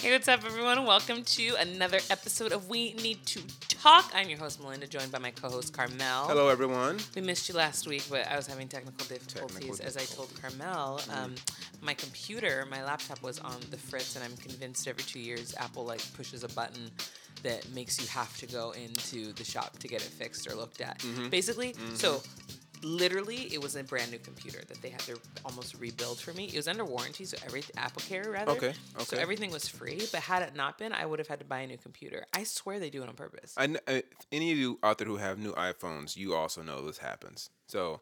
Hey, what's up, everyone? Welcome to another episode of We Need to Talk. I'm your host, Malynda, joined by my co host, Karmel. Hello, everyone. We missed you last week, but I was having technical difficulties. Technical As I told Karmel, um, my computer, my laptop was on the fritz, and I'm convinced every two years Apple like pushes a button that makes you have to go into the shop to get it fixed or looked at. Mm-hmm. Basically, so literally it was a brand new computer that they had to almost rebuild for me. It was under warranty, so every Apple Care rather. Okay, So everything was free, but had it not been, I would have had to buy a new computer. I swear they do it on purpose. I, kn- uh, any of you out there who have new iPhones, you also know this happens. So,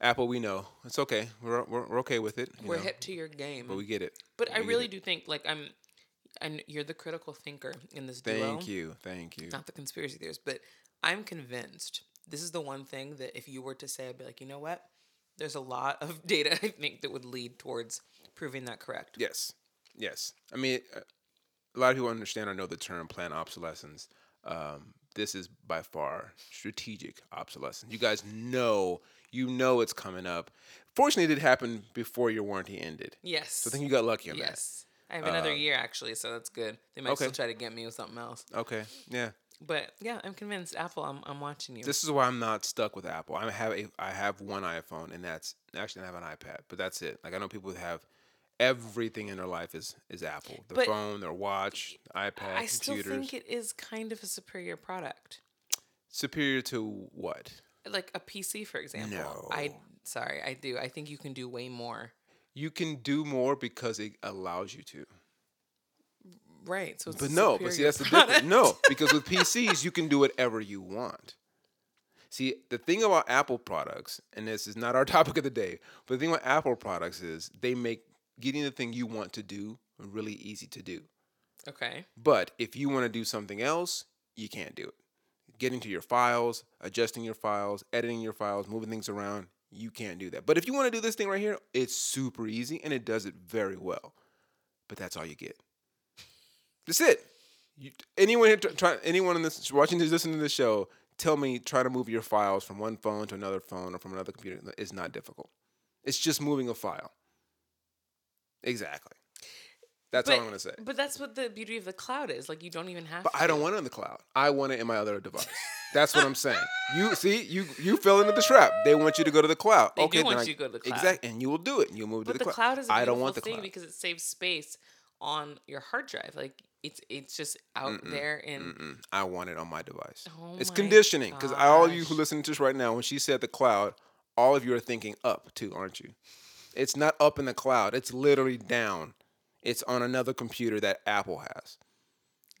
Apple, we know it's okay. We're we're, we're okay with it. We're know, hip to your game. but we get it. But I We get really do think like I'm, and you're the critical thinker in this duo. Thank you, thank you. Not the conspiracy theorist, but I'm convinced this is the one thing that if you were to say, I'd be like, you know what? There's a lot of data I think that would lead towards proving that correct. Yes, yes. I mean, uh, a lot of people understand. I know the term planned obsolescence. Um, this is by far strategic obsolescence. You guys know, you know, it's coming up. Fortunately, it did happen before your warranty ended. Yes. So I think you got lucky on that. yes. I have another year actually, so that's good. They might still try to get me with something else. Okay, yeah. But yeah, I'm convinced. Apple, I'm, I'm watching you. This is why I'm not stuck with Apple. I have a I have one iPhone and that's actually I have an iPad, but that's it. Like I know people who have everything in their life is is Apple. Their But phone, their watch, iPad, I still think it is kind of a superior product. Superior to what? Like a PC, for example. No. I sorry, I do. I think you can do way more. You can do more because it allows you to. Right. So it's But no, but see that's the difference. No, because with PCs you can do whatever you want. See, the thing about Apple products, and this is not our topic of the day, but the thing about Apple products is they make getting the thing you want to do really easy to do. Okay. But if you want to do something else, you can't do it. Getting to your files, adjusting your files, editing your files, moving things around, you can't do that. But if you want to do this thing right here, it's super easy and it does it very well. But that's all you get. That's it. You, anyone try, anyone in this watching this listening to the show, tell me try to move your files from one phone to another phone or from another computer. It's not difficult. It's just moving a file. Exactly. That's all I'm gonna say. But that's what the beauty of the cloud is. Like you don't even have But to. I don't want it in the cloud. I want it in my other device. That's what I'm saying. You see, you you fell into the trap. They want you to go to the cloud. They do want then you to go to the cloud. Exactly, and you will do it. And you'll move But to the the, cloud is a I don't want the thing cloud. because it saves space on your hard drive. Like it's it's just out there and Mm-mm. I want it on my device. Oh it's my conditioning because all of you who listen to this right now, when she said the cloud, all of you are thinking up too, aren't you? It's not up in the cloud. It's literally down. It's on another computer that Apple has.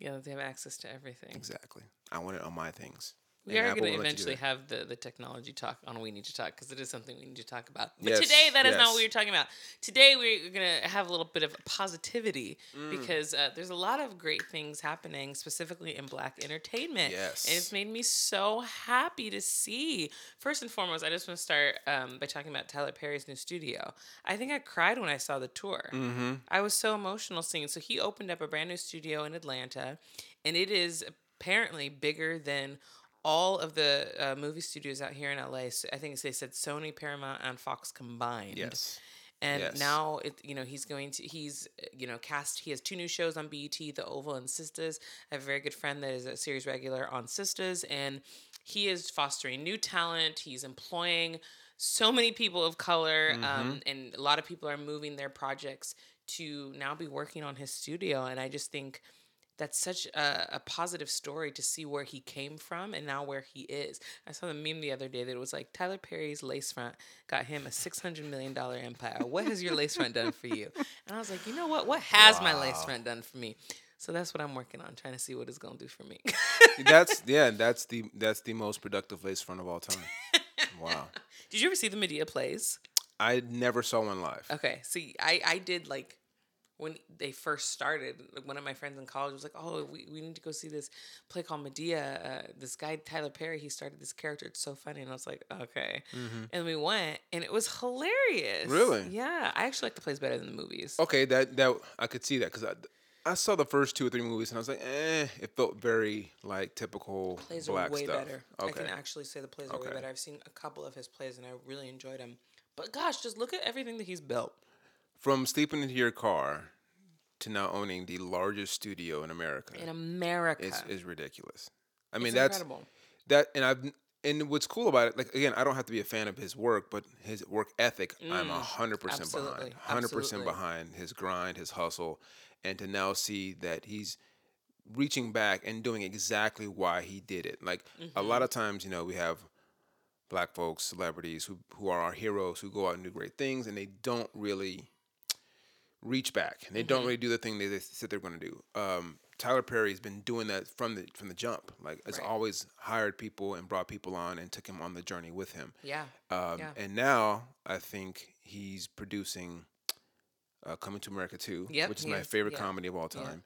yeah, they have access to everything. Exactly. I want it on my things. We And are going to will let you do eventually have the, the technology talk on We Need to Talk because it is something we need to talk about. But Yes, today, that is not what we are talking about. Today, we're going to have a little bit of positivity Mm. because uh, there's a lot of great things happening, specifically in Black entertainment. Yes. And it's made me so happy to see. First and foremost, I just want to start um, by talking about Tyler Perry's new studio. I think I cried when I saw the tour. Mm-hmm. I was so emotional seeing. So he opened up a brand new studio in Atlanta, and it is apparently bigger than all of the uh, movie studios out here in LA. So I think they said Sony, Paramount, and Fox combined. Yes. And Yes. now it, you know, he's going to he's you know cast. He has two new shows on BET, The Oval and Sisters. I have a very good friend that is a series regular on Sisters, and he is fostering new talent. He's employing so many people of color, um, and a lot of people are moving their projects to now be working on his studio. And I just think that's such a, a positive story to see where he came from and now where he is. I saw the meme the other day that was like Tyler Perry's lace front got him a six hundred million dollar empire. What has your lace front done for you? And I was like, you know what? What has my lace front done for me? So that's what I'm working on, trying to see what it's gonna do for me. that's yeah. That's the that's the most productive lace front of all time. Wow. did you ever see the Madea plays? I never saw one live. Okay, see, I I did like when they first started. One of my friends in college was like, "Oh, we, we need to go see this play called Madea." Uh, this guy Tyler Perry, he started this character. It's so funny, and I was like, "Okay." And we went, and it was hilarious. Mm-hmm. Really? Yeah, I actually like the plays better than the movies. Okay, that that I could see that because I I saw the first two or three movies and I was like, eh, it felt very like typical plays black are way stuff. better. Okay. I can actually say the plays are way Okay. better. I've seen a couple of his plays, and I really enjoyed them. But gosh, just look at everything that he's built. From sleeping into your car to now owning the largest studio in America in America. is is ridiculous. I mean It's that's incredible. that and I've and what's cool about it, like again, I don't have to be a fan of his work, but his work ethic, I'm a hundred percent behind. Hundred percent behind his grind, his hustle, and to now see that he's reaching back and doing exactly why he did it. Like a mm-hmm. lot of times, you know, we have black folks, celebrities who who are our heroes who go out and do great things, and they don't really reach back. And they don't really do the thing they, they said they're going to do. Um, Tyler Perry's been doing that from the from the jump. Like, has Right. always hired people and brought people on and took him on the journey with him. Yeah. Um, Yeah. And now I think he's producing uh, Coming to America 2, Yep, which is my is. favorite Yeah. comedy of all Yeah. time,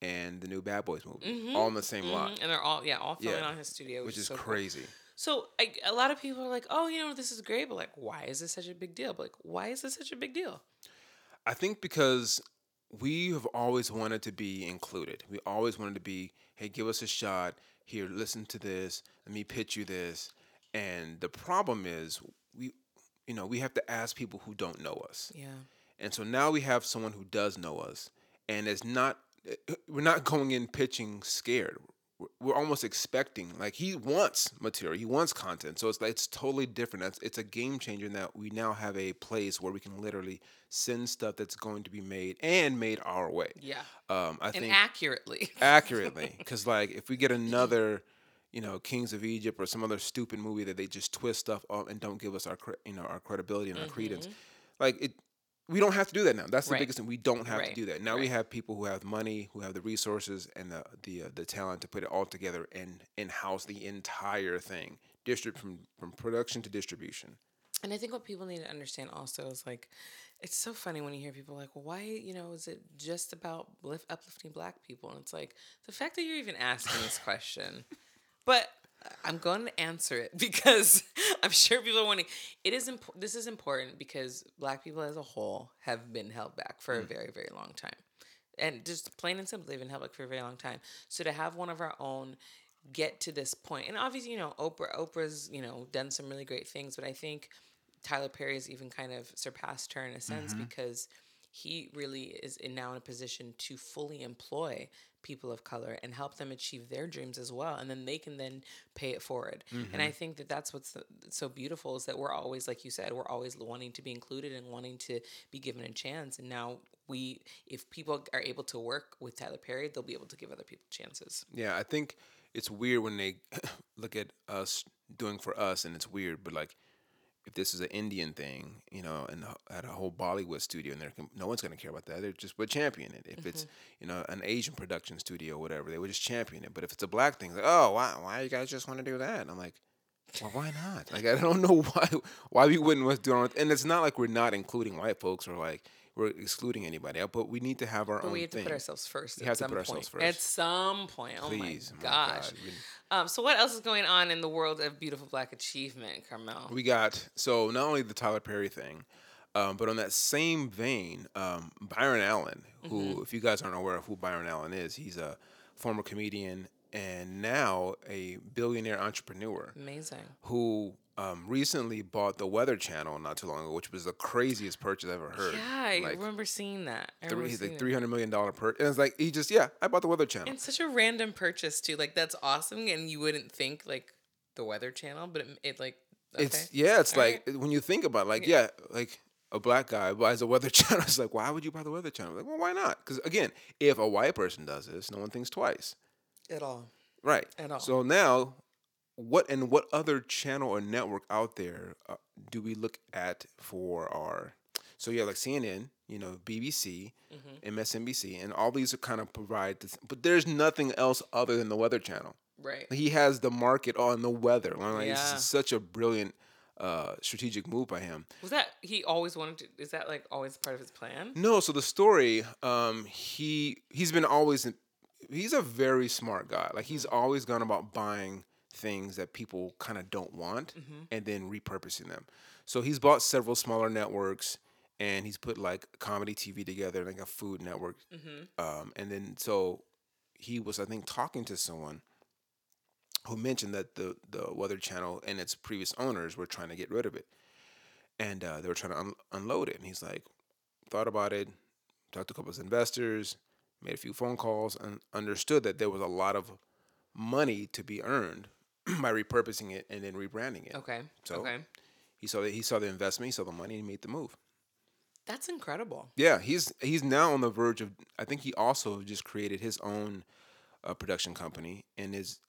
and the new Bad Boys movie, all in the same lot, Mhm, And they're all yeah, all filming Yeah. on his studio, which is so cool. crazy. So I, a lot of people are like, "Oh, you know, this is great," but like, why is this such a big deal? But like, why is this such a big deal? I think because we have always wanted to be included. We always wanted to be, hey, give us a shot. Here, listen to this. Let me pitch you this. And the problem is, we, you know, we have to ask people who don't know us. Yeah. And so now we have someone who does know us, and it's not. Eh, we're not going in pitching scared. We're- almost expecting like he wants material, he wants content. So it's like it's totally different. It's, it's a game changer in that we now have a place where we can literally send stuff that's going to be made and made our way. Yeah. Um, I And think accurately. accurately because like if we get another you know kings of egypt or some other stupid movie that they just twist stuff up and don't give us our cre- you know our credibility and our credence like it we don't have to do that now that's the. Right. biggest thing we don't have to do that now we have people who have money who have the resources and the the, uh, the talent to put it all together and in house the entire thing district from from production to distribution And I think what people need to understand also is like, it's so funny when you hear people like, well, why, you know, is it just about lift, uplifting black people? And it's like, the fact that you're even asking this question, but I'm going to answer it because I'm sure people are wondering. It is important. This is important because black people as a whole have been held back for a mm. very, very long time. And just plain and simple, they've been held back for a very long time. So to have one of our own get to this point, and obviously, you know, Oprah, Oprah's, you know, done some really great things, but I think Tyler Perry has even kind of surpassed her in a sense mm-hmm. because he really is in now in a position to fully employ people of color and help them achieve their dreams as well and then they can then pay it forward. And i mm-hmm. think that that's what's so- so beautiful is that we're always like you said we're always wanting to be included and wanting to be given a chance. And now we if people are able to work with tyler perry they'll be able to give other people chances. Yeah, I think it's weird when they look at us doing for us, and it's weird. But like, if this is an Indian thing, you know, and at a whole Bollywood studio, and they're no one's gonna care about that. They're just would champion it. If it's mm-hmm. you know an Asian production studio, or whatever, they would just champion it. But if it's a black thing, like, oh, why why you guys just want to do that? And I'm like. Well, why not? Like, I don't know why why we wouldn't want to do our own. And it's not like we're not including white folks or like we're excluding anybody. But we need to have our but own we have to put ourselves first We at have to some put point. ourselves first. at some point oh Please, my my gosh God, um, so what else is going on in the world of beautiful black achievement Karmel We got so not only the Tyler Perry thing, um, but on that same vein, um, Byron Allen, who, Mm-hmm. if you guys aren't aware of who Byron Allen is, he's a former comedian and now a billionaire entrepreneur amazing who um, recently bought the Weather Channel not too long ago, which was the craziest purchase I've ever heard. Yeah, I like, remember seeing that. I three, remember he's like three hundred million dollar purchase, and it's like he just yeah, I bought the Weather Channel. And such a random purchase too. Like that's awesome, and you wouldn't think like the Weather Channel, but it, it like okay. It's yeah, it's All like when you think about it, like yeah, like a black guy buys a weather channel. It's like why would you buy the weather channel? Like well, why not? Because again, if a white person does this, no one thinks twice, at all. right? At all. So now, what and what other channel or network out there uh, do we look at for our? So yeah, like CNN, you know, BBC, Mm-hmm. MSNBC, and all these are kind of provide. This, but there's nothing else other than the Weather Channel. Right. He has the market on the weather. Like, Yeah. It's such a brilliant uh, strategic move by him. Was that he always wanted to? Is that like always part of his plan? No, so the story, um, he he's been always he's a very smart guy. Like he's always gone about buying things that people kind of don't want and then repurposing them. So he's bought several smaller networks and he's put like comedy TV together, like a food network. Um, and then so he was, I think, talking to someone who mentioned that the the Weather Channel and its previous owners were trying to get rid of it, and uh, they were trying to un- unload it. And he's like, thought about it, talked to a couple of investors, made a few phone calls, and understood that there was a lot of money to be earned by repurposing it and then rebranding it. Okay. So okay. he saw that he saw the investment, he saw the money, and he made the move. That's incredible. Yeah, he's he's now on the verge of. I think he also just created his own uh, production company and is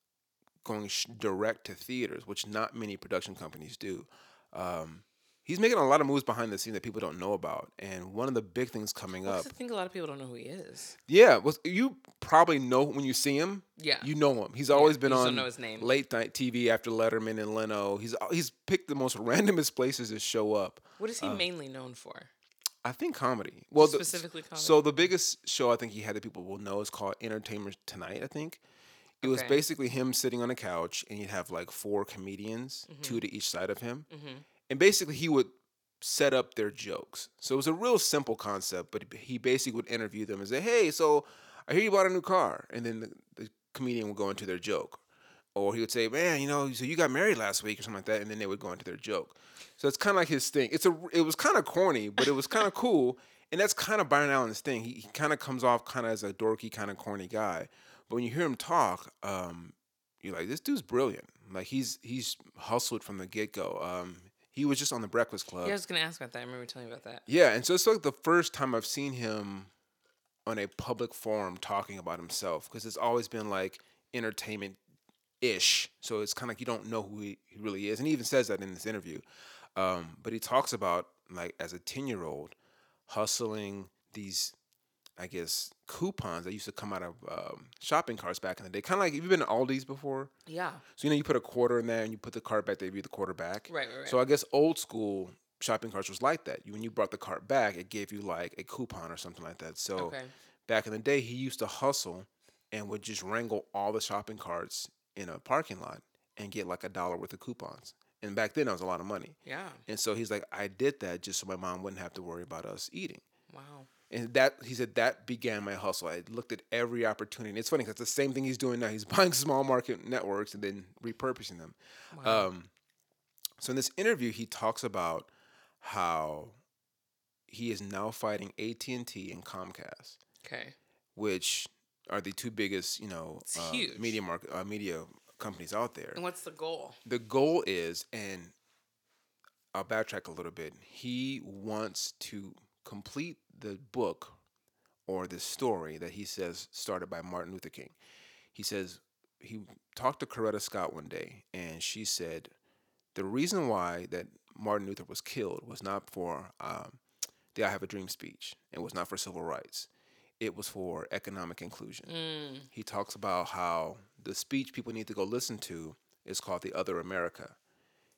going sh- direct to theaters, which not many production companies do. Um, he's making a lot of moves behind the scenes that people don't know about, and one of the big things coming Well, up. I think a lot of people don't know who he is. Yeah, well, you probably know when you see him. Yeah. you know him. He's always been you just on know his name. late night TV after Letterman and Leno. He's he's picked the most randomest places to show up. What is he uh, mainly known for? I think comedy. Well, the- Specifically comedy? So the biggest show I think he had that people will know is called Entertainment Tonight. I think it was Okay. basically him sitting on a couch, and you'd have like four comedians, Mm-hmm. two to each side of him, and basically he would set up their jokes. So it was a real simple concept, but he basically would interview them and say, "Hey, so I hear you bought a new car," and then the, the comedian would go into their joke. Or he would say, "Man, you know, so you got married last week or something like that," and then they would go into their joke. So it's kind of like his thing. It's a, it was kind of corny, but it was kind of cool, and that's kind of Byron Allen's thing. He, he kind of comes off kind of as a dorky, kind of corny guy, but when you hear him talk, um, you're like, this dude's brilliant. Like he's he's hustled from the get go. Um, he was just on the Breakfast Club. yeah, I was gonna ask about that. I remember telling you about that. Yeah, and so it's like the first time I've seen him on a public forum talking about himself because it's always been like entertainment ish. So it's kind of like you don't know who he, he really is. And he even says that in this interview. Um, but he talks about like as a 10 year old hustling these, I guess, coupons that used to come out of um, shopping carts back in the day. Kind of like, have you been to Aldi's before? Yeah. So you know, you put a quarter in there and you put the cart back. They give you the quarter back. Right, right, right. So I guess old school shopping carts was like that. When you brought the cart back, it gave you like a coupon or something like that. So Okay. back in the day, he used to hustle and would just wrangle all the shopping carts in a parking lot and get like a dollar worth of coupons. And back then, that was a lot of money. Yeah. And so he's like, I did that just so my mom wouldn't have to worry about us eating. Wow. And that he said that began my hustle. I looked at every opportunity. And it's funny because the same thing he's doing now. He's buying small market networks and then repurposing them. Um, so in this interview, he talks about how he is now fighting AT and T and Comcast, Okay. which are the two biggest, you know, uh, media market uh, media companies out there. And what's the goal? The goal is, and I'll backtrack a little bit. He wants to complete the book or the story that he says started by Martin Luther King. He says he talked to Coretta Scott one day, and she said the reason why that Martin Luther was killed was not for um, the "I Have a Dream" speech. It was not for civil rights. It was for economic inclusion. Mm. He talks about how the speech people need to go listen to is called "The Other America."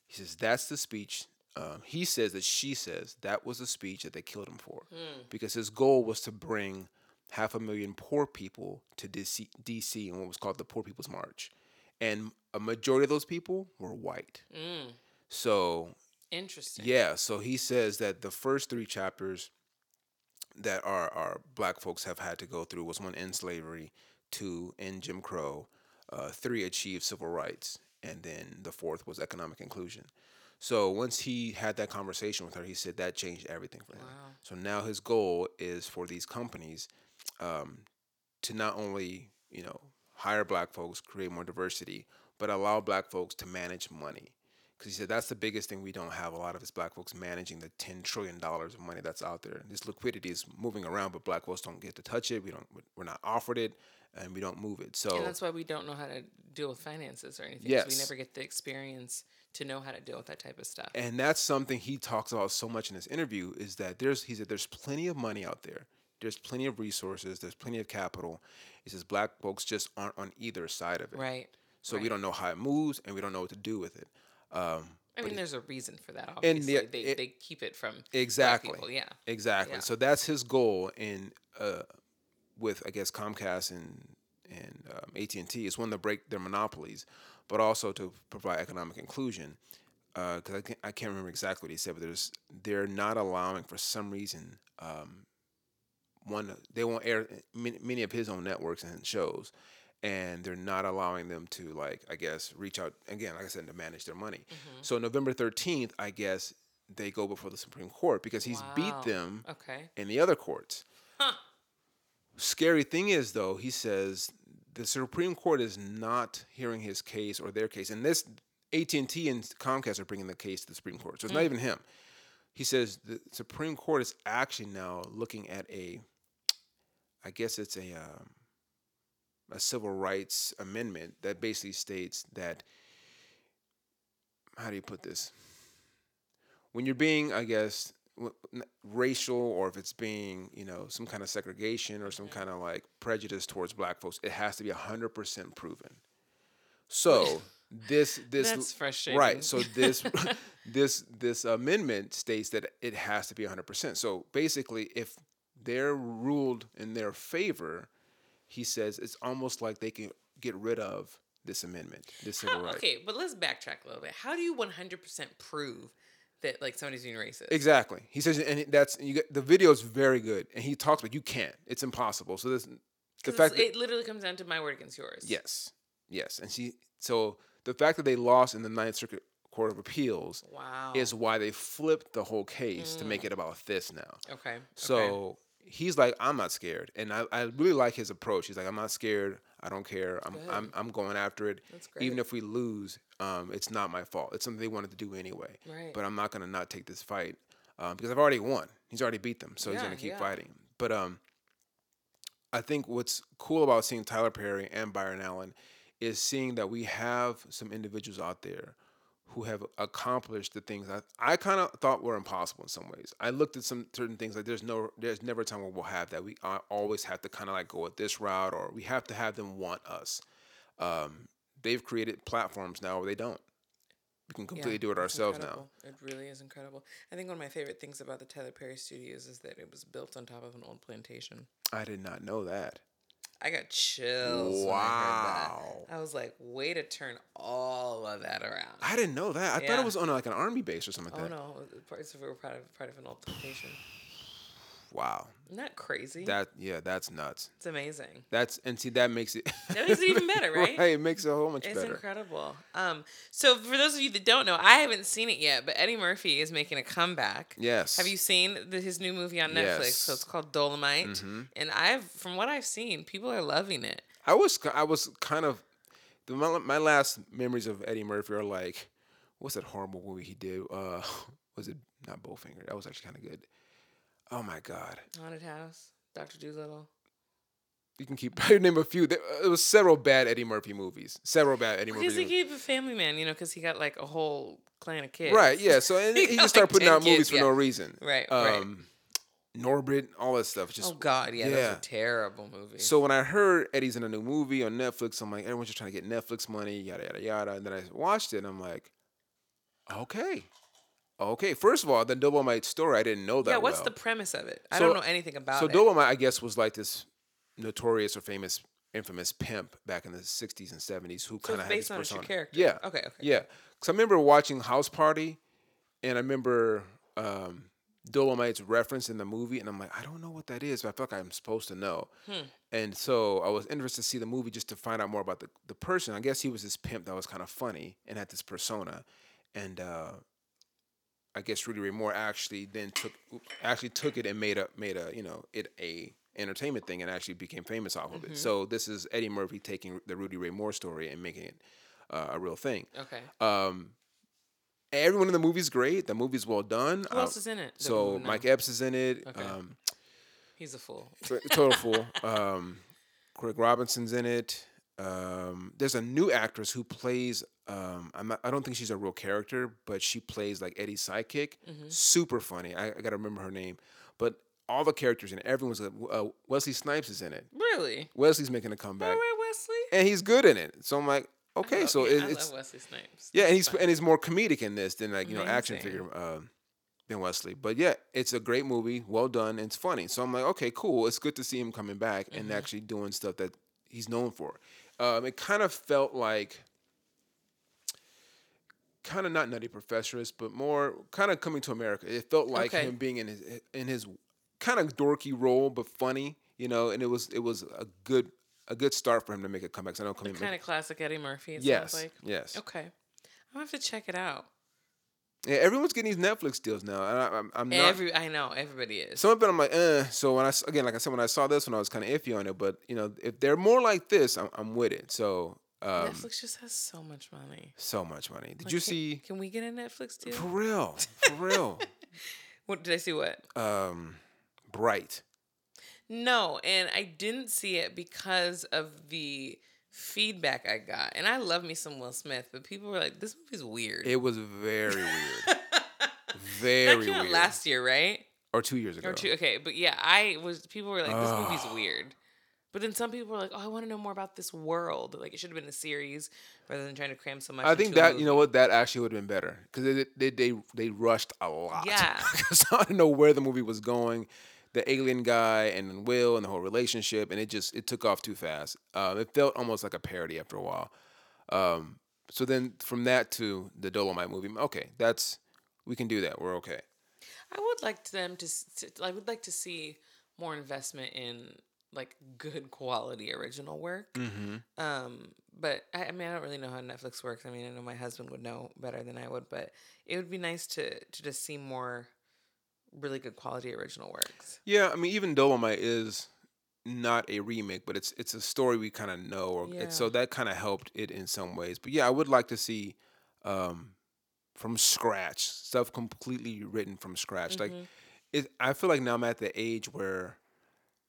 He says that's the speech. Um, he says that she says that was the speech that they killed him for, because his goal was to bring half a million poor people to DC, DC in what was called the Poor People's March, and a majority of those people were white. Mm. So Interesting. yeah, so he says that the first three chapters that our, our black folks have had to go through was one in slavery, two in Jim Crow, uh, three achieved civil rights, and then the fourth was economic inclusion. So once he had that conversation with her, he said that changed everything for him. Wow. So now his goal is for these companies um, to not only you know hire black folks, create more diversity, but allow black folks to manage money. Because he said that's the biggest thing we don't have a lot of is black folks managing the ten trillion dollars of money that's out there. This liquidity is moving around, but black folks don't get to touch it. We don't. We're not offered it, and we don't move it. So And that's why we don't know how to deal with finances or anything. Yes. We never get the experience to know how to deal with that type of stuff. and that's something he talks about so much in this interview is that there's he said there's plenty of money out there there's plenty of resources there's plenty of capital he says black folks just aren't on either side of it right. so we don't know how it moves and we don't know what to do with it um, I mean, there's a reason for that. Obviously, the- they, it- they keep it from exactly people. Yeah. exactly Yeah. so that's his goal in uh, with i guess comcast and and um, at&t is one to break their monopolies but also to provide economic inclusion because I, can't, I can't remember exactly what he said but there's they're not allowing for some reason um, one they won't air many, many of his own networks and shows and they're not allowing them to like i guess reach out again like i said to manage their money so november 13th i guess they go before the supreme court because he's Wow. beat them Okay. in the other courts Scary thing is, though, he says the Supreme Court is not hearing his case or their case, and this AT and Comcast are bringing the case to the Supreme Court, so it's not even him. He says the Supreme Court is actually now looking at a, I guess it's a, um, a civil rights amendment that basically states that. How do you put this? When you're being, I guess, racial or if it's being you know some kind of segregation or some mm-hmm. kind of like prejudice towards black folks it has to be 100% proven. So this this That's frustrating. right so this this this amendment states that it has to be 100% so basically if they're ruled in their favor he says it's almost like they can get rid of this amendment this civil How- right. Okay, but let's backtrack a little bit. How do you 100% prove that like somebody's being racist? Exactly. He says, and that's you get, the video is very good, and he talks about you can't. It's impossible. So this, the fact that it literally comes down to my word against yours. yes, yes, and she so the fact that they lost in the Ninth Circuit Court of Appeals Wow. is why they flipped the whole case to make mm. it about this now. okay. So okay. he's like, I'm not scared, and I, I really like his approach. He's like, I'm not scared. I don't care. I'm I'm, I'm going after it. That's Even if we lose, um, it's not my fault. It's something they wanted to do anyway. Right. But I'm not gonna not take this fight um, because I've already won. He's already beat them, so he's gonna keep yeah. fighting. But um, I think what's cool about seeing Tyler Perry and Byron Allen is seeing that we have some individuals out there who have accomplished the things I, I kind of thought were impossible in some ways. I looked at some certain things like there's no there's never a time where we'll have that. We uh, always have to kind of like go with this route or we have to have them want us. Um, they've created platforms now where they don't. We can completely Yeah, do it it's ourselves now. It really is incredible. I think one of my favorite things about the Tyler Perry Studios is that it was built on top of an old plantation. I did not know that. I got chills when I Wow. heard that. I was like, way to turn all of that around. I didn't know that. I thought it was on like an army base or something like oh that. no, parts of it were part of part of an old plantation. Wow. Isn't that crazy? That yeah, that's nuts. it's amazing. That's and see that makes it That makes it even better, right? Hey, it makes it a whole much It's better. It's incredible. Um, so for those of you that don't know, I haven't seen it yet, but Eddie Murphy is making a comeback. Yes. Have you seen the, his new movie on Netflix? Yes. So it's called Dolomite, and I've from what I've seen, people are loving it. I was I was kind of the my, my last memories of Eddie Murphy are like what's that horrible movie he did? Uh was it not Bowfinger? That was actually kind of good. Oh my god. Haunted House, Doctor Dolittle. You can keep I name a few. There, was several bad Eddie Murphy movies. Several bad Eddie Murphy movies. Because he gave a family man, you know, because he got like a whole clan of kids. Right, yeah. So and He he just started like, putting 10 out movies for yeah. no reason. Right, right. Um Norbit, all that stuff. Just oh God, yeah, yeah. are terrible movie. So when I heard Eddie's in a new movie on Netflix, I'm like, everyone's just trying to get Netflix money, yada yada yada. And then I watched it, and I'm like, okay, okay. First of all, the Dolomite story, I didn't know that. yeah, what's well. the premise of it? I So- don't know anything about so it. So Dolomite, I guess, was like this notorious or famous, infamous pimp back in the '60s and '70s who so kind of based on a persona. true character. Yeah, Okay. Okay. yeah. Because I remember watching House Party, and I remember um, Dolomite's reference in the movie, and I'm like, I don't know what that is, but I feel like I'm supposed to know. Hmm. And so I was interested to see the movie just to find out more about the, the person. I guess he was this pimp that was kind of funny and had this persona. And uh, I guess Rudy Ray Moore actually then took actually took it and made a made a you know it a entertainment thing and actually became famous off of Mm-hmm. it. So this is Eddie Murphy taking the Rudy Ray Moore story and making it uh, a real thing. Okay. Um, everyone in the movie's great. The movie's well done. Who Uh, else is in it? so know? Mike Epps is in it. Okay. Um, He's a fool. total fool. Um, Craig Robinson's in it. Um, there's a new actress who plays. Um, I'm not, I don't think she's a real character, but she plays like Eddie's sidekick. Mm-hmm. Super funny. I, I gotta remember her name. But all the characters in it, everyone's. Uh, Wesley Snipes is in it. Really? Wesley's making a All comeback, right, Wesley. and he's good in it. So I'm like, okay, love- so it, I it's love Wesley Snipes. yeah, and he's fun. and he's more comedic in this than like you know action figure uh, than Wesley. But yeah, it's a great movie, well done, and it's funny. So I'm like, okay, cool. It's good to see him coming back and Mm-hmm. actually doing stuff that he's known for. Um, it kind of felt like kind of not Nutty Professorist, but more kind of coming to America. It felt like Okay. him being in his in his kind of dorky role, but funny, you know. And it was it was a good a good start for him to make a comeback. 'cause I know coming Kind of classic Eddie Murphy. It yes, sounds like. yes. Okay. I'm gonna have to check it out. Yeah, everyone's getting these Netflix deals now, and I, I'm, I'm not. Every I know everybody is. Some of it I'm like, eh. So when I again, like I said, when I saw this one, I was kind of iffy on it. But you know, if they're more like this, I'm, I'm with it. So um, Netflix just has so much money. so much money. Did Like, you see? Can we get a Netflix deal? For real, for real. What did I see? What? Um, Bright. No, and I didn't see it because of the feedback I got. And I love me some Will Smith, but people were like, "This movie's weird." It was very weird. that Very came out weird. last year, right? or two years ago. Or two? Okay, but yeah, I was. People were like, "This movie's weird." But then some people were like, "Oh, I want to know more about this world. Like it should have been a series rather than trying to cram so much." I think that you know what that actually would have been better because they, they they they rushed a lot. Yeah. because I didn't know where the movie was going. The alien guy and Will and the whole relationship, and it just it took off too fast. Um, it felt almost like a parody after a while. Um, so then from that to the Dolomite movie, okay, that's we can do that. We're okay. I would like them to, to. I would like to see more investment in like good quality original work. Mm-hmm. Um, but I, I mean, I don't really know how Netflix works. I mean, I know my husband would know better than I would, but it would be nice to to just see more really good quality original works. Yeah, I mean, even Dolomite is not a remake, but it's it's a story we kind of know, or Yeah. so that kind of helped it in some ways. But yeah, I would like to see um, from scratch stuff completely written from scratch. Like, Mhm. it, I feel like now I'm at the age where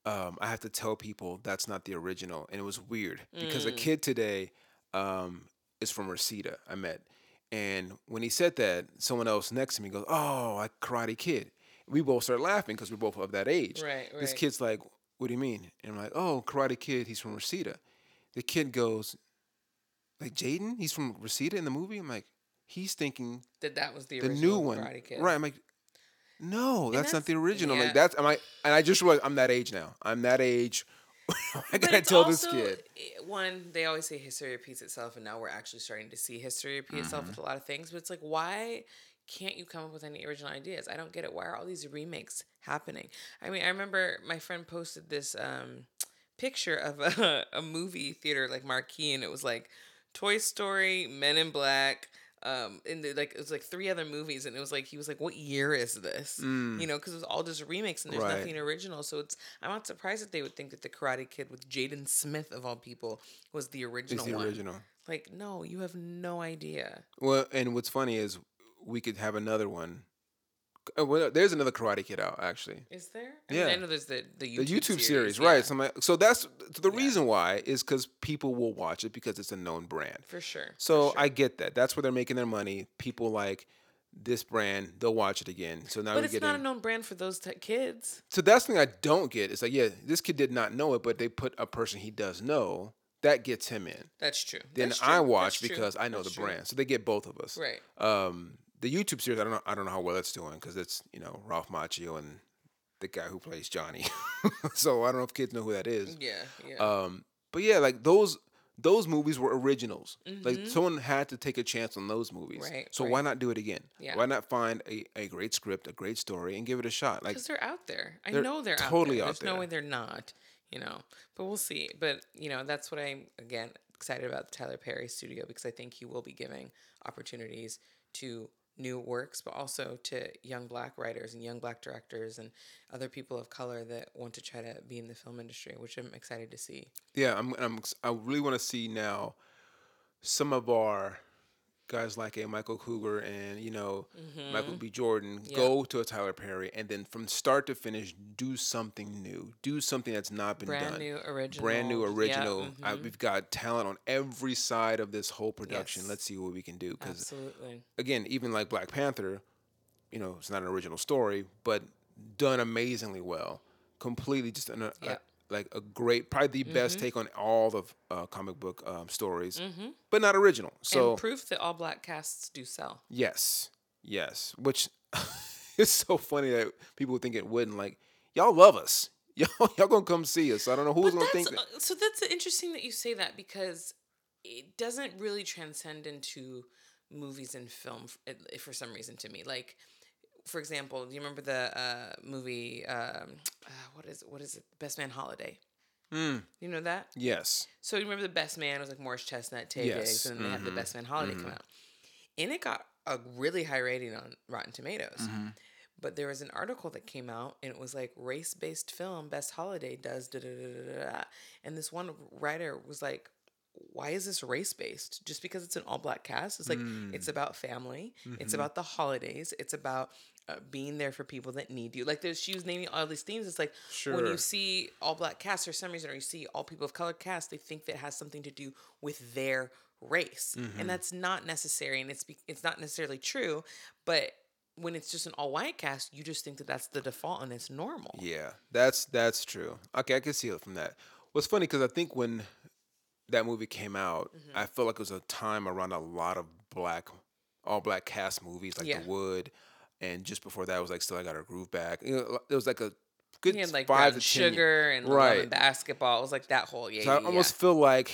um, I have to tell people that's not the original, and it was weird because a Mm. kid today um, is from Reseda. I met, and when he said that, someone else next to me goes, "Oh, like Karate Kid." We both started laughing because we're both of that age. Right, This kid's like, "What do you mean?" And I'm like, "Oh, Karate Kid. He's from Reseda." The kid goes, "Like Jaden? He's from Reseda in the movie?" I'm like, "He's thinking That that was the the original new one, Karate Kid. right?" I'm like, "No, that's, not the original." yeah. Like that's am I? And I just realized I'm that age now. I'm that age. I gotta tell this kid. One, they always say history repeats itself, and now we're actually starting to see history repeat itself Mm-hmm. with a lot of things. But it's like, why can't you come up with any original ideas? I don't get it. Why are all these remakes happening? I mean, I remember my friend posted this um, picture of a, a movie theater like marquee, and it was like Toy Story, Men in Black. Um, and the, like it was like three other movies, and it was like he was like, "What year is this?" Mm. You know, because it was all just remakes, and there's Right. nothing original. So it's I'm not surprised that they would think that the Karate Kid with Jaden Smith of all people was the It's original the one. original. Like, no, you have no idea. Well, and what's funny is we could have another one. Uh, well, there's another Karate Kid out actually. Is there? I mean, Yeah. I know there's the the YouTube, the YouTube series, yeah, right? So, so that's the Yeah. reason why is because people will watch it because it's a known brand. for sure. for So sure. I get that. That's where they're making their money. People like this brand, they'll watch it again. So now but it's get not a known brand for those t- kids. so that's the thing I don't get. It's like, yeah, this kid did not know it, but they put a person he does know. That gets him in. That's true. Then That's I watch That's true. because I know That's the true. brand. So they get both of us. Right. Um, the YouTube series, I don't know. I don't know how well it's doing because it's you know Ralph Macchio and the guy who plays Johnny. so I don't know if kids know who that is. Yeah. Yeah. Um, but yeah, like those those movies were originals. Like Mhm. someone had to take a chance on those movies. Right, So right. why not do it again? Yeah. Why not find a, a great script, a great story, and give it a shot? Like because they're out there. I they're know they're totally out out there. There's no there. way they're not. You know, but we'll see. But you know, that's what I'm again excited about the Tyler Perry studio because I think he will be giving opportunities to new works, but also to young black writers and young black directors and other people of color that want to try to be in the film industry, which I'm excited to see. yeah, I'm, I'm I really want to see now some of our guys like a Michael Cougar and you know Michael B. Jordan Mm-hmm. Yeah. go to a Tyler Perry and then from start to finish do something new, do something that's not been Brand done. new original. brand new Yeah, original. I, mhm. we've got talent on every side of this whole production. Yes. Let's see what we can do. Because Absolutely. again, even like Black Panther, you know, it's not an original story, but done amazingly well. Completely just an, Yeah. Like a great, probably the best take on all the uh, comic book um, stories, Mm-hmm. but not original. So and proof that all black casts do sell. yes, yes, which it's so funny that people think it wouldn't. Like y'all love us. Y'all, y'all gonna come see us. I don't know who's gonna think that. uh, so that's interesting that you say that because it doesn't really transcend into movies and film f- it- for some reason to me. Like, for example, do you remember the uh, movie? Um, uh, what is what is it? Best Man Holiday. Hmm. You know that? Yes. So you remember the Best Man was like Morris Chestnut, Taye Yes. Diggs, and then they had the Mhm. Best Man Holiday come Mhm. out, and it got a really high rating on Rotten Tomatoes. Mm-hmm. But there was an article that came out and it was like race based film, best holiday does da da da da da. And this one writer was like, why is this race based? Just because it's an all black cast? It's like, Mm. it's about family, it's Mhm. about the holidays, it's about uh, being there for people that need you. Like, there's, she was naming all these themes. It's like, Sure. when you see all black cast for some reason, or you see all people of color cast, they think that has something to do with their race, Mhm. and that's not necessary, and it's be- it's not necessarily true. But when it's just an all white cast, you just think that that's the default and it's normal. Yeah, that's that's true. Okay, I can see it from that. What's funny because I think when that movie came out, Mm-hmm. I felt like it was a time around a lot of black, all black cast movies like Yeah. The Wood, and just before that was like Still I Got Her Groove Back. You know, it was like a good He had like five brown to ten. sugar and Right. basketball. It was like that whole yeah. So I yeah, almost feel like,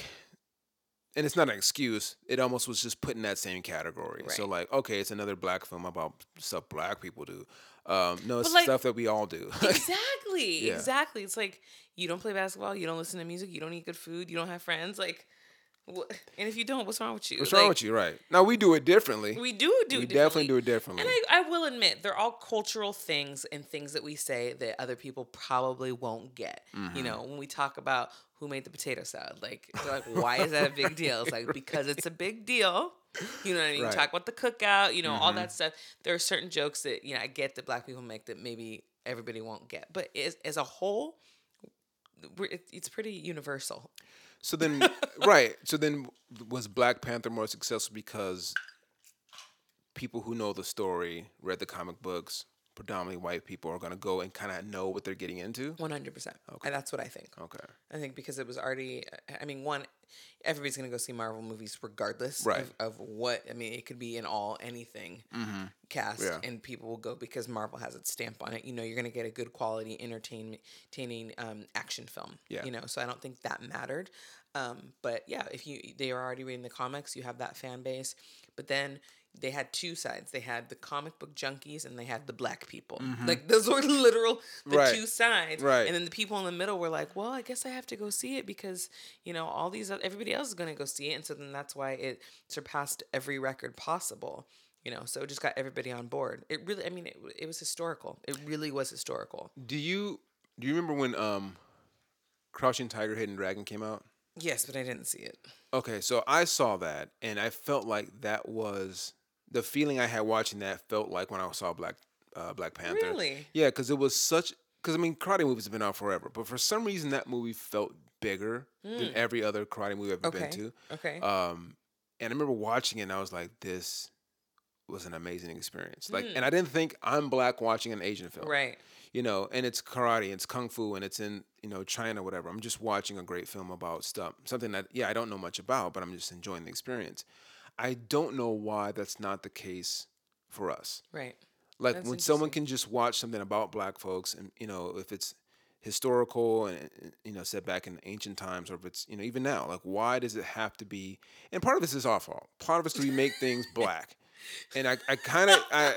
and it's not an excuse. It almost was just put in that same category. So like, okay, it's another black film about stuff black people do. Um, no, it's like- stuff that we all do. exactly, Yeah. exactly. It's like you don't play basketball, you don't listen to music, you don't eat good food, you don't have friends. Like, and if you don't, what's wrong with you? What's Like, wrong with you? Right now, we do it differently. We do do we definitely do it differently. And I, I will admit, they're all cultural things and things that we say that other people probably won't get. Mm-hmm. You know, when we talk about who made the potato salad, like, they're like, why is that a big deal? It's like, because it's a big deal. You know what I mean? Right. Talk about the cookout, you know, all Mhm. that stuff. There are certain jokes that, you know, I get that black people make that maybe everybody won't get. But as, as a whole, it's pretty universal. So then, right. So then, was Black Panther more successful because people who know the story, read the comic books, predominantly white people, are going to go and kind of know what they're getting into? 100%. Okay. And that's what I think. Okay. I think because it was already, I mean, one, everybody's gonna go see Marvel movies regardless Right. of, of what. I mean, it could be an all anything Mm-hmm. cast, Yeah. and people will go because Marvel has its stamp on it. You know, you're gonna get a good quality, entertainment, entertaining um, action film. Yeah. You know, so I don't think that mattered. Um, but yeah, if you they are already reading the comics, you have that fan base. But then they had two sides. They had the comic book junkies and they had the black people. Like those were literal the Mm-hmm. Right. two sides. Right. And then the people in the middle were like, "Well, I guess I have to go see it because you know all these everybody else is going to go see it." And so then that's why it surpassed every record possible. You know, so it just got everybody on board. It really, I mean, it, it was historical. It really was historical. Do you do you remember when um, Crouching Tiger, Hidden Dragon came out? Yes, but I didn't see it. Okay, so I saw that and I felt like that was the feeling I had watching that felt like when I saw Black uh, Black Panther. Really? Yeah, because it was such. Because I mean, karate movies have been out forever, but for some reason that movie felt bigger than every other karate movie I've ever. Okay. been Okay. Um, and I remember watching it, and I was like, "This was an amazing experience." Like, and I didn't think I'm black watching an Asian film, right. You know, and it's karate, it's kung fu, and it's in you know China, whatever. I'm just watching a great film about stuff, something that yeah I don't know much about, but I'm just enjoying the experience. I don't know why that's not the case for us. Right. Like That's when someone can just watch something about black folks and you know if it's historical and you know set back in ancient times or if it's you know even now like why does it have to be and part of this is our fault part of because we make things black and I, I kind of I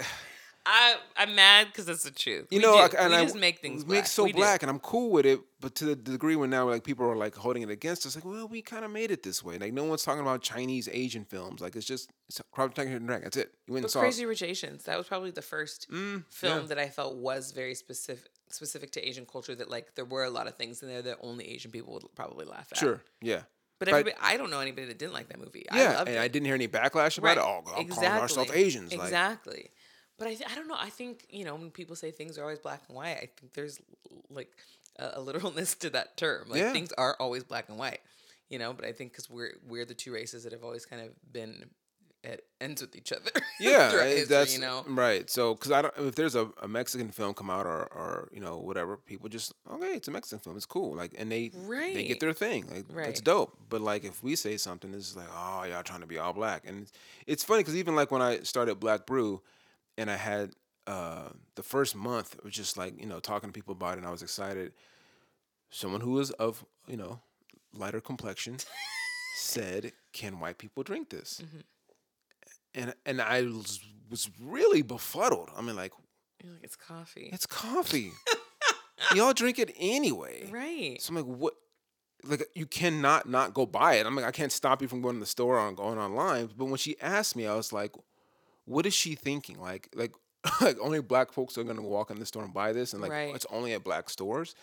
I I'm mad because it's the truth. you We know do. and we I just make things black. make so We do. black and I'm cool with it but to the degree where now like people are like holding it against us like well we kind of made it this way like no one's talking about Chinese Asian films like it's just it's Crouching Tiger, Hidden Dragon that's it you went and saw Crazy Rich Asians, that was probably the first Mm, film yeah. that I felt was very specific specific to Asian culture that like there were a lot of things in there that only Asian people would probably laugh at. sure yeah But But- everybody, I don't know anybody that didn't like that movie. I yeah loved and it. I didn't hear any backlash about it oh God, calling ourselves Asians like Exactly. But I, th- I don't know. I think you know when people say things are always black and white. I think there's like a, a literalness to that term. Like Yeah. things are always black and white. You know, but I think because we're we're the two races that have always kind of been at ends with each other. Yeah, eh, history, that's you know. right. So, because I don't, if there's a, a Mexican film come out or or you know whatever, people just okay, it's a Mexican film, it's cool. Like, and they they get their thing. Like, Right. it's dope. But like, if we say something, it's like, oh, y'all trying to be all black, and it's, it's funny because even like when I started Black Brew, and I had uh the first month, was just like you know talking to people about it, and I was excited. Someone who was of you know lighter complexion said, "Can white people drink this?" Mm-hmm. and and I was, was really befuddled. I mean, like You're like it's coffee, it's coffee. Y'all drink it anyway. right? So I'm like, what? Like you cannot not go buy it. I'm like, I can't stop you from going to the store or going online. But when she asked me, I was like, what is she thinking? Like like like only black folks are gonna walk in the store and buy this, and like Right. it's only at black stores.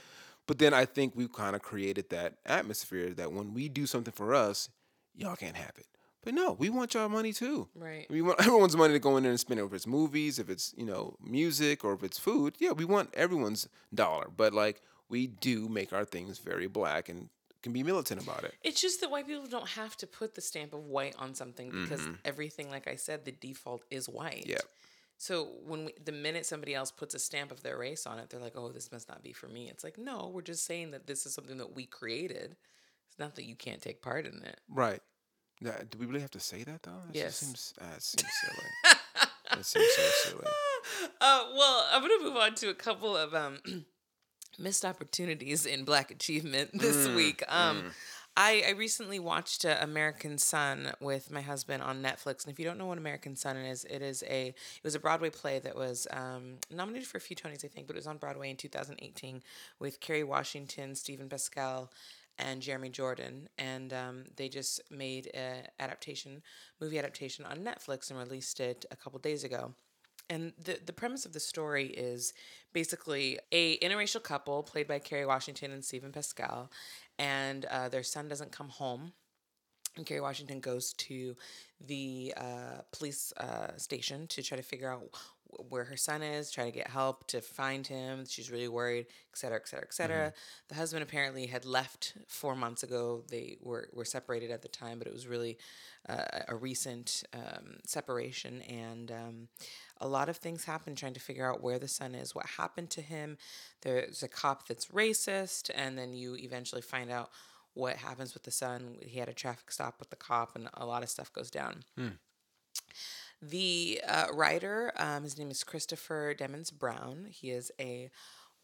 But then I think we've kind of created that atmosphere that when we do something for us, y'all can't have it. But no, we want y'all money too. Right. We want everyone's money to go in there and spend it. If it's movies, if it's you know music, or if it's food, yeah, we want everyone's dollar. But like we do make our things very black and can be militant about it. It's just that white people don't have to put the stamp of white on something because everything, like I said, the default is white. Mm-hmm. Yeah. So when we, the minute somebody else puts a stamp of their race on it, they're like, "Oh, this must not be for me." It's like, no, we're just saying that this is something that we created. It's not that you can't take part in it. Right. Now, do we really have to say that though? That Yes. Just seems, uh, it seems silly. that seems so silly. Uh, well, I'm gonna move on to a couple of um, missed opportunities in Black achievement this Mm, week. Um, I, I recently watched uh, American Son with my husband on Netflix, and if you don't know what American Son is, it is a it was a Broadway play that was um, nominated for a few Tonys, I think, but it was on Broadway in 2018 with Kerry Washington, Steven Pasquale, and Jeremy Jordan, and um, they just made a adaptation, movie adaptation on Netflix and released it a couple days ago. And the, the premise of the story is basically a interracial couple played by Kerry Washington and Steven Pasquale, and uh, their son doesn't come home. And Kerry Washington goes to the uh, police uh, station to try to figure out where her son is, try to get help to find him. She's really worried, et cetera, et cetera, et cetera. The husband apparently had left four months ago. They were, were separated at the time, but it was really uh, a recent um, separation. And um, a lot of things happen trying to figure out where the son is, what happened to him. There's a cop that's racist, and then you eventually find out what happens with the son. He had a traffic stop with the cop, and a lot of stuff goes down. The uh, writer, um, his name is Christopher Demos-Brown. He is a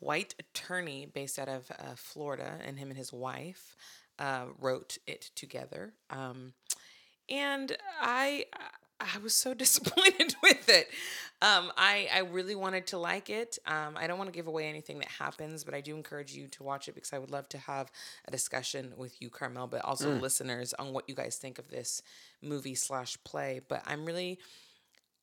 white attorney based out of uh, Florida, and him and his wife uh, wrote it together. Um, and I I was so disappointed with it. Um, I I really wanted to like it. Um, I don't want to give away anything that happens, but I do encourage you to watch it because I would love to have a discussion with you, Karmel, but also listeners on what you guys think of this movie slash play. But I'm really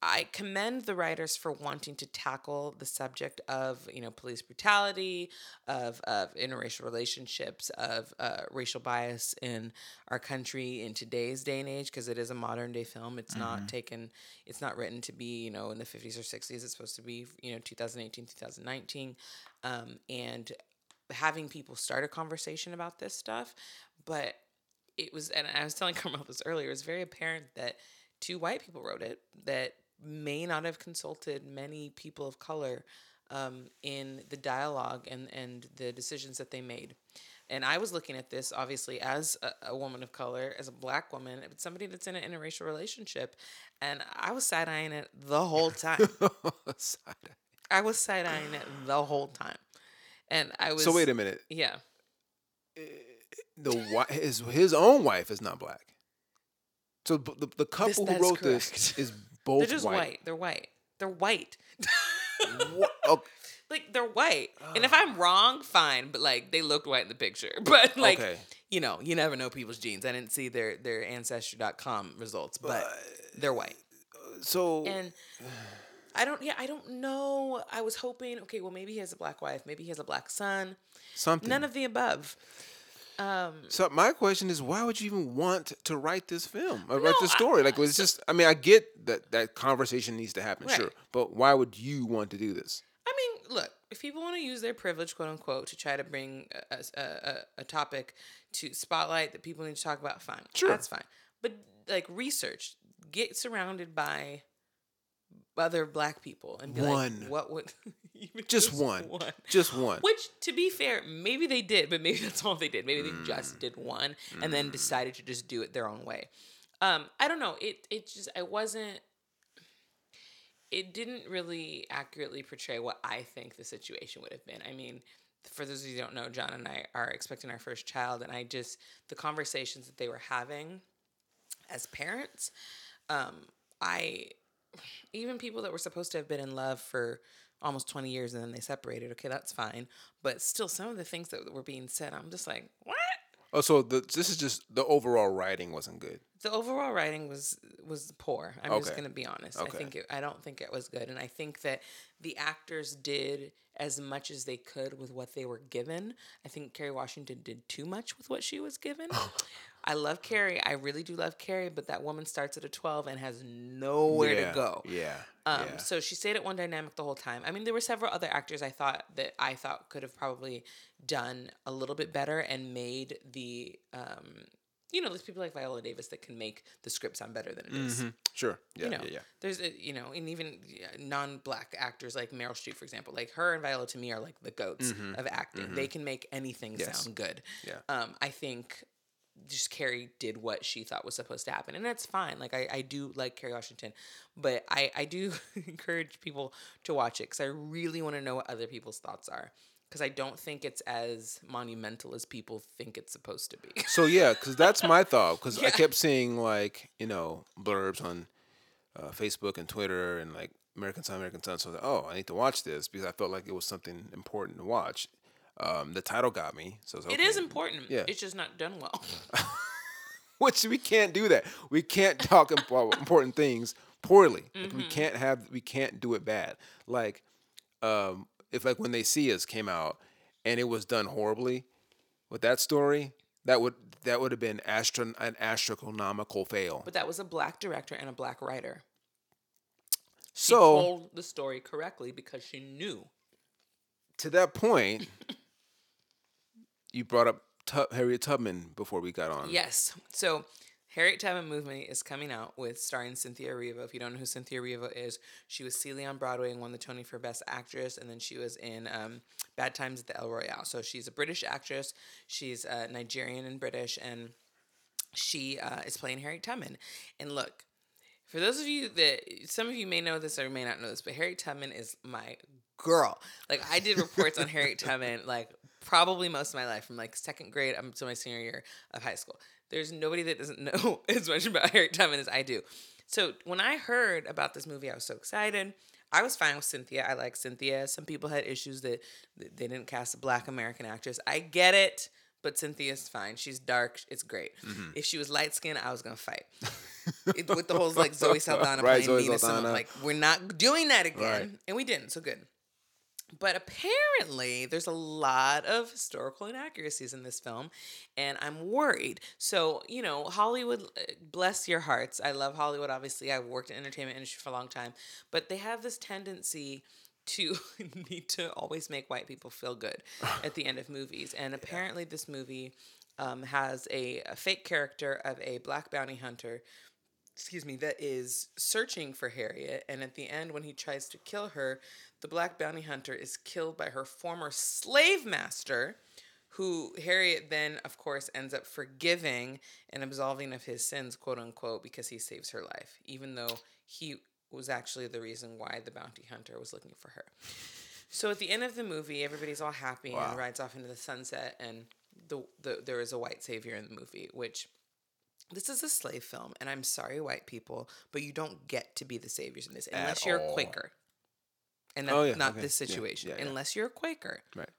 I commend the writers for wanting to tackle the subject of you know police brutality, of of interracial relationships, of uh, racial bias in our country in today's day and age because it is a modern day film. It's not taken, it's not written to be you know in the fifties or sixties. It's supposed to be you know 2018, 2019, um, and having people start a conversation about this stuff, but it was and I was telling Karmel this earlier, it was very apparent that two white people wrote it that may not have consulted many people of color um, in the dialogue and, and the decisions that they made. And I was looking at this obviously as a, a woman of color, as a black woman, but somebody that's in an interracial relationship. And I was side eyeing it the whole time. I was side eyeing it the whole time. And I was. so wait a minute. Yeah. The wi- his his own wife is not black. So the, the couple that who wrote this is both They're just white. white. They're white. They're white. What? Oh, like they're white. And if ah. I'm wrong, fine. But like they looked white in the picture. But like Okay. you know, you never know people's genes. I didn't see their their ancestry.com results, but they're white. Uh, so And I don't yeah, I don't know. I was hoping, okay, well maybe he has a black wife, maybe he has a black son. something. None of the above. Um, so my question is, why would you even want to write this film or write No, this I- story? like, it's just. I mean, I get that that conversation needs to happen, sure, but why would you want to do this? I mean, look, if people want to use their privilege, quote unquote, to try to bring a, a, a, a topic to spotlight that people need to talk about, fine. Sure. That's fine. But like research, get surrounded by other black people and be One. like, what would even Just one. Just one. Which, to be fair, maybe they did, but maybe that's all they did. Maybe they Mm. just did one and then decided to just do it their own way. Um, I don't know. It it just I wasn't. It didn't really accurately portray what I think the situation would have been. I mean, for those of you who don't know, John and I are expecting our first child, and I just the conversations that they were having as parents, um, I even people that were supposed to have been in love for almost 20 years and then they separated okay that's fine but still some of the things that were being said i'm just like what Oh, so the, this is just the overall writing wasn't good. The overall writing was was poor. I'm just gonna be honest. Okay. I think it, I don't think it was good, and I think that the actors did as much as they could with what they were given. I think Kerry Washington did too much with what she was given. I love Kerry. I really do love Kerry, but that woman starts at a 12 and has nowhere yeah, to go. Yeah. Um, yeah. So she stayed at one dynamic the whole time. I mean, there were several other actors I thought that I thought could have probably done a little bit better and made the, um, you know, there's people like Viola Davis that can make the script sound better than it is. Mhm. Sure. Yeah. You know, yeah. Yeah. there's a, you know, and even non-black actors like Meryl Streep, for example, like her and Viola to me are like the goats of acting. They can make anything Mm-hmm. Yes. sound good. Yeah. Um, I think just Kerry did what she thought was supposed to happen, and that's fine. Like I, I do like Kerry Washington, but I, I do encourage people to watch it because I really want to know what other people's thoughts are. Because I don't think it's as monumental as people think it's supposed to be. So yeah, because that's my thought. Because I kept seeing like you know blurbs on uh, Facebook and Twitter and like American Son, American Son. So I was like, oh, I need to watch this because I felt like it was something important to watch. Um, the title got me, so was It is important. Yeah. It's just not done well. Which we can't do that. We can't talk about important things poorly. Mm-hmm. we can't have. We can't do it bad. Like, um, if like when they see us came out and it was done horribly, with that story, that would that would have been astro- an astronomical fail. But that was a black director and a black writer. She so told the story correctly because she knew. to that point, you brought up Tu- Harriet Tubman before we got on. Yes. So Harriet Tubman movie is coming out with starring Cynthia Erivo. If you don't know who Cynthia Erivo is, she was Celie on Broadway and won the Tony for Best Actress, and then she was in um, Bad Times at the El Royale. So she's a British actress. She's uh, Nigerian and British, and she uh, is playing Harriet Tubman. And look, for those of you that some of you may know this or may not know this, but Harriet Tubman is my girl. Like I did reports on Harriet Tubman like probably most of my life from like second grade up to my senior year of high school. There's nobody that doesn't know as much about Harriet Tubman as I do. So when I heard about this movie, I was so excited. I was fine with Cynthia. I like Cynthia. Some people had issues that they didn't cast a black American actress. I get it, but Cynthia's fine. She's dark. It's great. Mm-hmm. If she was light skinned, I was gonna fight. it, with the whole like Zoe Saldana Right, playing Zoe Nina Simone. Like we're not doing that again, Right. and we didn't. So good. But apparently, there's a lot of historical inaccuracies in this film, and I'm worried. So, you know, Hollywood, uh, bless your hearts. I love Hollywood, obviously. I've worked in the entertainment industry for a long time, but they have this tendency to need to always make white people feel good at the end of movies. And apparently, this movie um, has a, a fake character of a black bounty hunter excuse me, that is searching for Harriet. And at the end, when he tries to kill her, the black bounty hunter is killed by her former slave master, who Harriet then, of course, ends up forgiving and absolving of his sins, quote unquote, because he saves her life, even though he was actually the reason why the bounty hunter was looking for her. So at the end of the movie, everybody's all happy Wow. and rides off into the sunset, and the, the there is a white savior in the movie, which this is a slave film, and I'm sorry, white people, but you don't get to be the saviors in this unless At you're all. a Quaker. And that's Oh, yeah, not okay. this situation. yeah, yeah. Unless you're a Quaker. Right.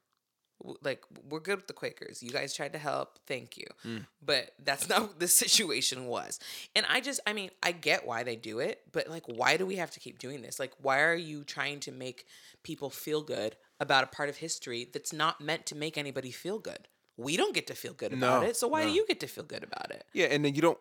Like, we're good with the Quakers. You guys tried to help. Thank you. Mm. But that's not what the situation was. And I just, I mean, I get why they do it, but like, why do we have to keep doing this? Like, why are you trying to make people feel good about a part of history that's not meant to make anybody feel good? We don't get to feel good about No, it. So why do you get to feel good about it? Yeah, and then you don't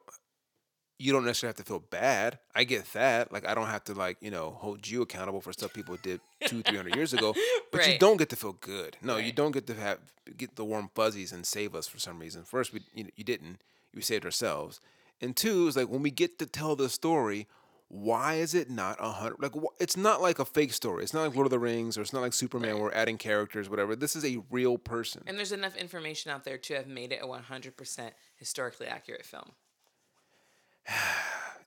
you don't necessarily have to feel bad. I get that. Like I don't have to like, you know, hold you accountable for stuff people did two, three hundred years ago. But you don't get to feel good. No, you don't get to have get the warm fuzzies and save us for some reason. First we you, you didn't. You saved ourselves. And two is like when we get to tell the story, why is it not a hundred? Like wh- it's not like a fake story. It's not like Lord of the Rings or it's not like Superman. Where we're adding characters, whatever. This is a real person. And there's enough information out there to have made it a 100% historically accurate film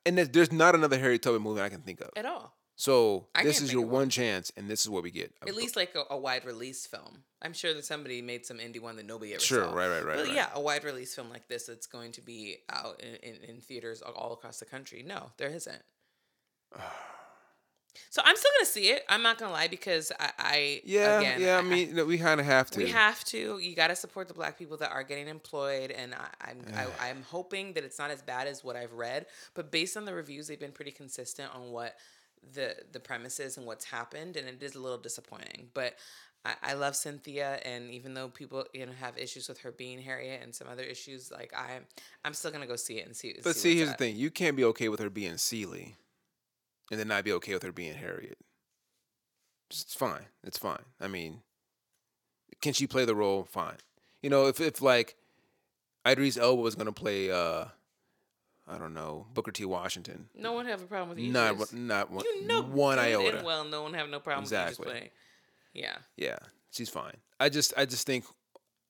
And there's, there's not another Harriet Tubman movie I can think of. at all. So I this is your one. one chance, and this is what we get. At least like a, a wide release film. I'm sure that somebody made some indie one that nobody ever Sure, saw. Sure, right, right, right, But right. yeah, a wide release film like this that's going to be out in, in, in theaters all- all across the country. No, there isn't. So I'm still gonna see it. I'm not gonna lie because I, I Yeah, again, yeah. I mean, no, we kind of have to. we have to. You got to support the black people that are getting employed, and I, I'm I, I'm hoping that it's not as bad as what I've read. But based on the reviews, they've been pretty consistent on what the the premise is and what's happened, and it is a little disappointing. But I, I love Cynthia, and even though people you know have issues with her being Harriet and some other issues, like I I'm still gonna go see it and see. but see see, here's up. the thing: you can't be okay with her being Celie, and then not be okay with her being Harriet. It's fine. It's fine. I mean, can she play the role? Fine. You know, if if like Idris Elba was gonna play, uh I don't know, Booker T. Washington, No one have a problem with you. not one- not one, you know one iota. And well, no one have no problem Exactly. with playing. Yeah. Yeah, she's fine. I just I just think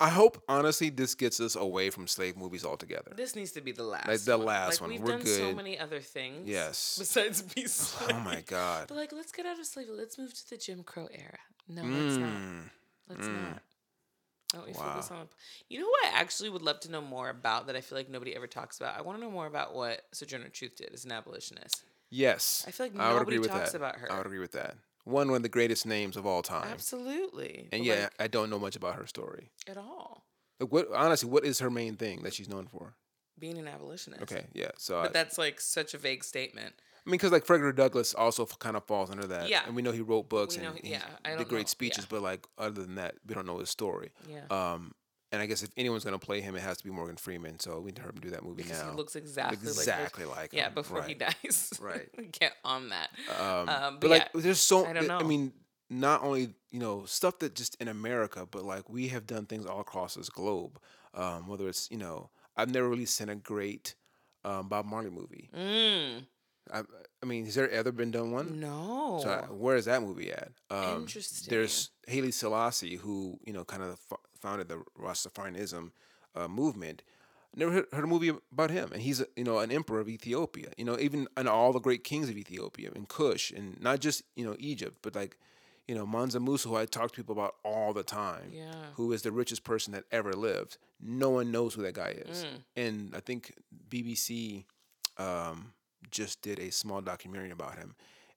I hope honestly this gets us away from slave movies altogether. This needs to be the last. Like the one. last like, one. We've We're done so many other things. Yes. Besides be slave. Oh my god. But like, let's get out of slavery. Let's move to the Jim Crow era. No, let's not. Mm. Let's Mm. not. Why don't we Wow. focus on? You know what I actually would love to know more about that I feel like nobody ever talks about. I want to know more about what Sojourner Truth did as an abolitionist. Yes. I feel like I nobody talks about her. I would agree with that. One of the greatest names of all time. Absolutely. And But, yeah, like, I don't know much about her story. at all Like what honestly, what is her main thing that she's known for? being an abolitionist. Okay, yeah. So I, But that's like such a vague statement. I mean, because like Frederick Douglass also f- kind of falls under that. Yeah. And we know he wrote books We and know- he yeah, I did great know, speeches, yeah. but like other than that, we don't know his story. Yeah. Um, and I guess if anyone's gonna play him, it has to be Morgan Freeman. So we need to to do that movie because now. he looks exactly, exactly like, like, her. yeah him. before he dies. Right. Get on that. Um, Um, but, but like, there's so. I don't know. I mean, not only you know stuff that just in America, but like we have done things all across this globe. Um, whether it's you know, I've never really seen a great um, Bob Marley movie. Mm, I, I mean, has there ever been done one? no. So I- where is that movie at? Um, Interesting. There's Haile Selassie, who you know kind of founded the Rastafarianism uh, movement. Never heard, heard a movie about him, and he's a, you know an emperor of Ethiopia. You know, even and all the great kings of Ethiopia and Kush, and not just you know Egypt, but like you know Mansa Musa, who I talk to people about all the time, Yeah. who is the richest person that ever lived. No one knows who that guy is, Mm. and I think BBC um, just did a small documentary about him,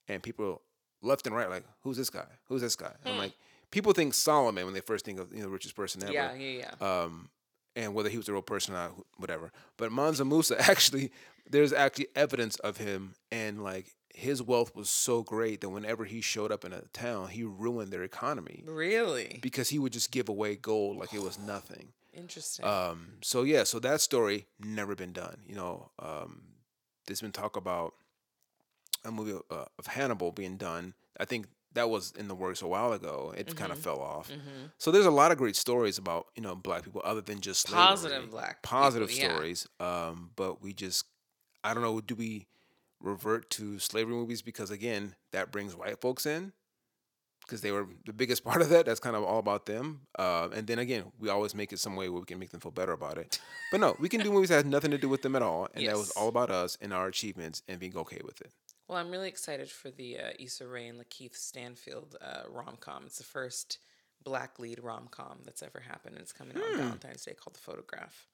and people left and right like, "Who's this guy? Who's this guy?" I'm Hmm. like, people think Solomon when they first think of you know the richest person ever. Yeah, yeah, yeah. Um, and whether he was a real person or not, whatever. But Mansa Musa actually, there's actually evidence of him, and like his wealth was so great that whenever he showed up in a town, he ruined their economy really because he would just give away gold like it was nothing. interesting. Um, so yeah, so that story never been done. You know, um, there's been talk about a movie uh, of Hannibal being done. I think that was in the works a while ago. It kind of fell off. hmm So there's a lot of great stories about you know black people other than just slavery. Positive black positive people, yeah. stories. Um, but we just I don't know. Do we revert to slavery movies because again that brings white folks in because they were the biggest part of that. That's kind of all about them. Uh, and then again, we always make it some way where we can make them feel better about it. But no, we can do movies that have nothing to do with them at all, and that was all about us and our achievements and being okay with it. Well, I'm really excited for the uh, Issa Rae and Lakeith Stanfield uh, rom com. It's the first black lead rom com that's ever happened. and It's coming out on Hmm. Valentine's Day called The Photograph.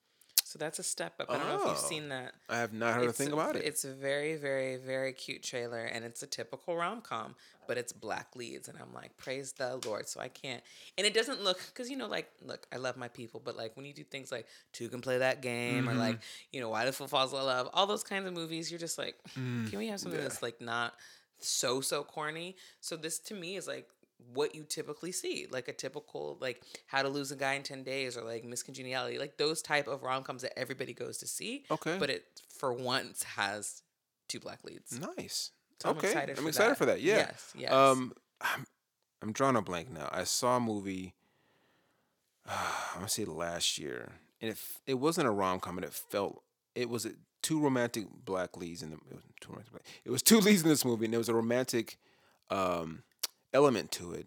So that's a step up. I don't know if you've Oh. seen that. I have not heard a thing about it. It's a very, very, very cute trailer, and it's a typical rom com, but it's black leads, and I'm like, praise the Lord. So I can't, and it doesn't look because you know, like, look, I love my people, but like when you do things like two can play that game, or Mm-hmm. like, you know, why the fool falls in love, all those kinds of movies, you're just like, Mm, can we have something yeah. that's like not so so corny? So this to me is like what you typically see like a typical like how to lose a guy in 10 days or like miss congeniality like those type of rom-coms that everybody goes to see Okay. but it for once has two black leads. nice. So I'm okay, excited I'm for excited that. for that. Yeah. Yes, yes. Um, I'm, I'm drawing a blank now. I saw a movie. I'm gonna say last year, and it it wasn't a rom com, and it felt it was a, two romantic black leads in the it was two romantic black, it was two leads in this movie, and it was a romantic um, element to it.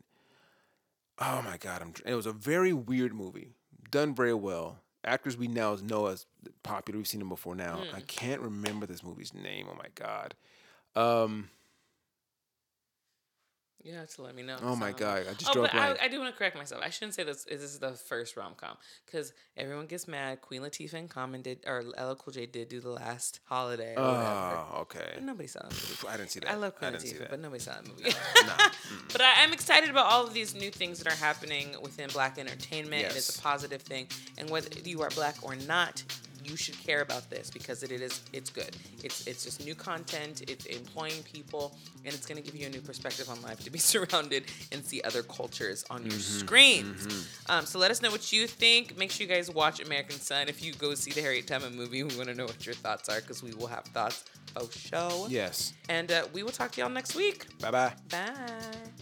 Oh my god, I'm, it was a very weird movie, done very well. Actors we now know as popular, we've seen them before now. I can't remember this movie's name. Oh my god. Um, You have to let me know. Oh my god, I just Oh, but I. I do want to correct myself. I shouldn't say this. This is the first rom com because everyone gets mad. Queen Latifah and Common did, or LL Cool J did do the last holiday. Oh, okay. But nobody saw that movie. I didn't see that. I love Queen didn't Latifah, but nobody saw that movie. but I, I'm excited about all of these new things that are happening within Black entertainment. and it's a positive thing. And whether you are Black or not, you should care about this because it is it's good. It's it's just new content. It's employing people, and it's going to give you a new perspective on life to be surrounded and see other cultures on your Mm-hmm. screens. Um, so let us know what you think. Make sure you guys watch American Son. If you go see the Harriet Tubman movie, we want to know what your thoughts are because we will have thoughts. Oh, show. Yes. And uh, we will talk to y'all next week. Bye bye. Bye.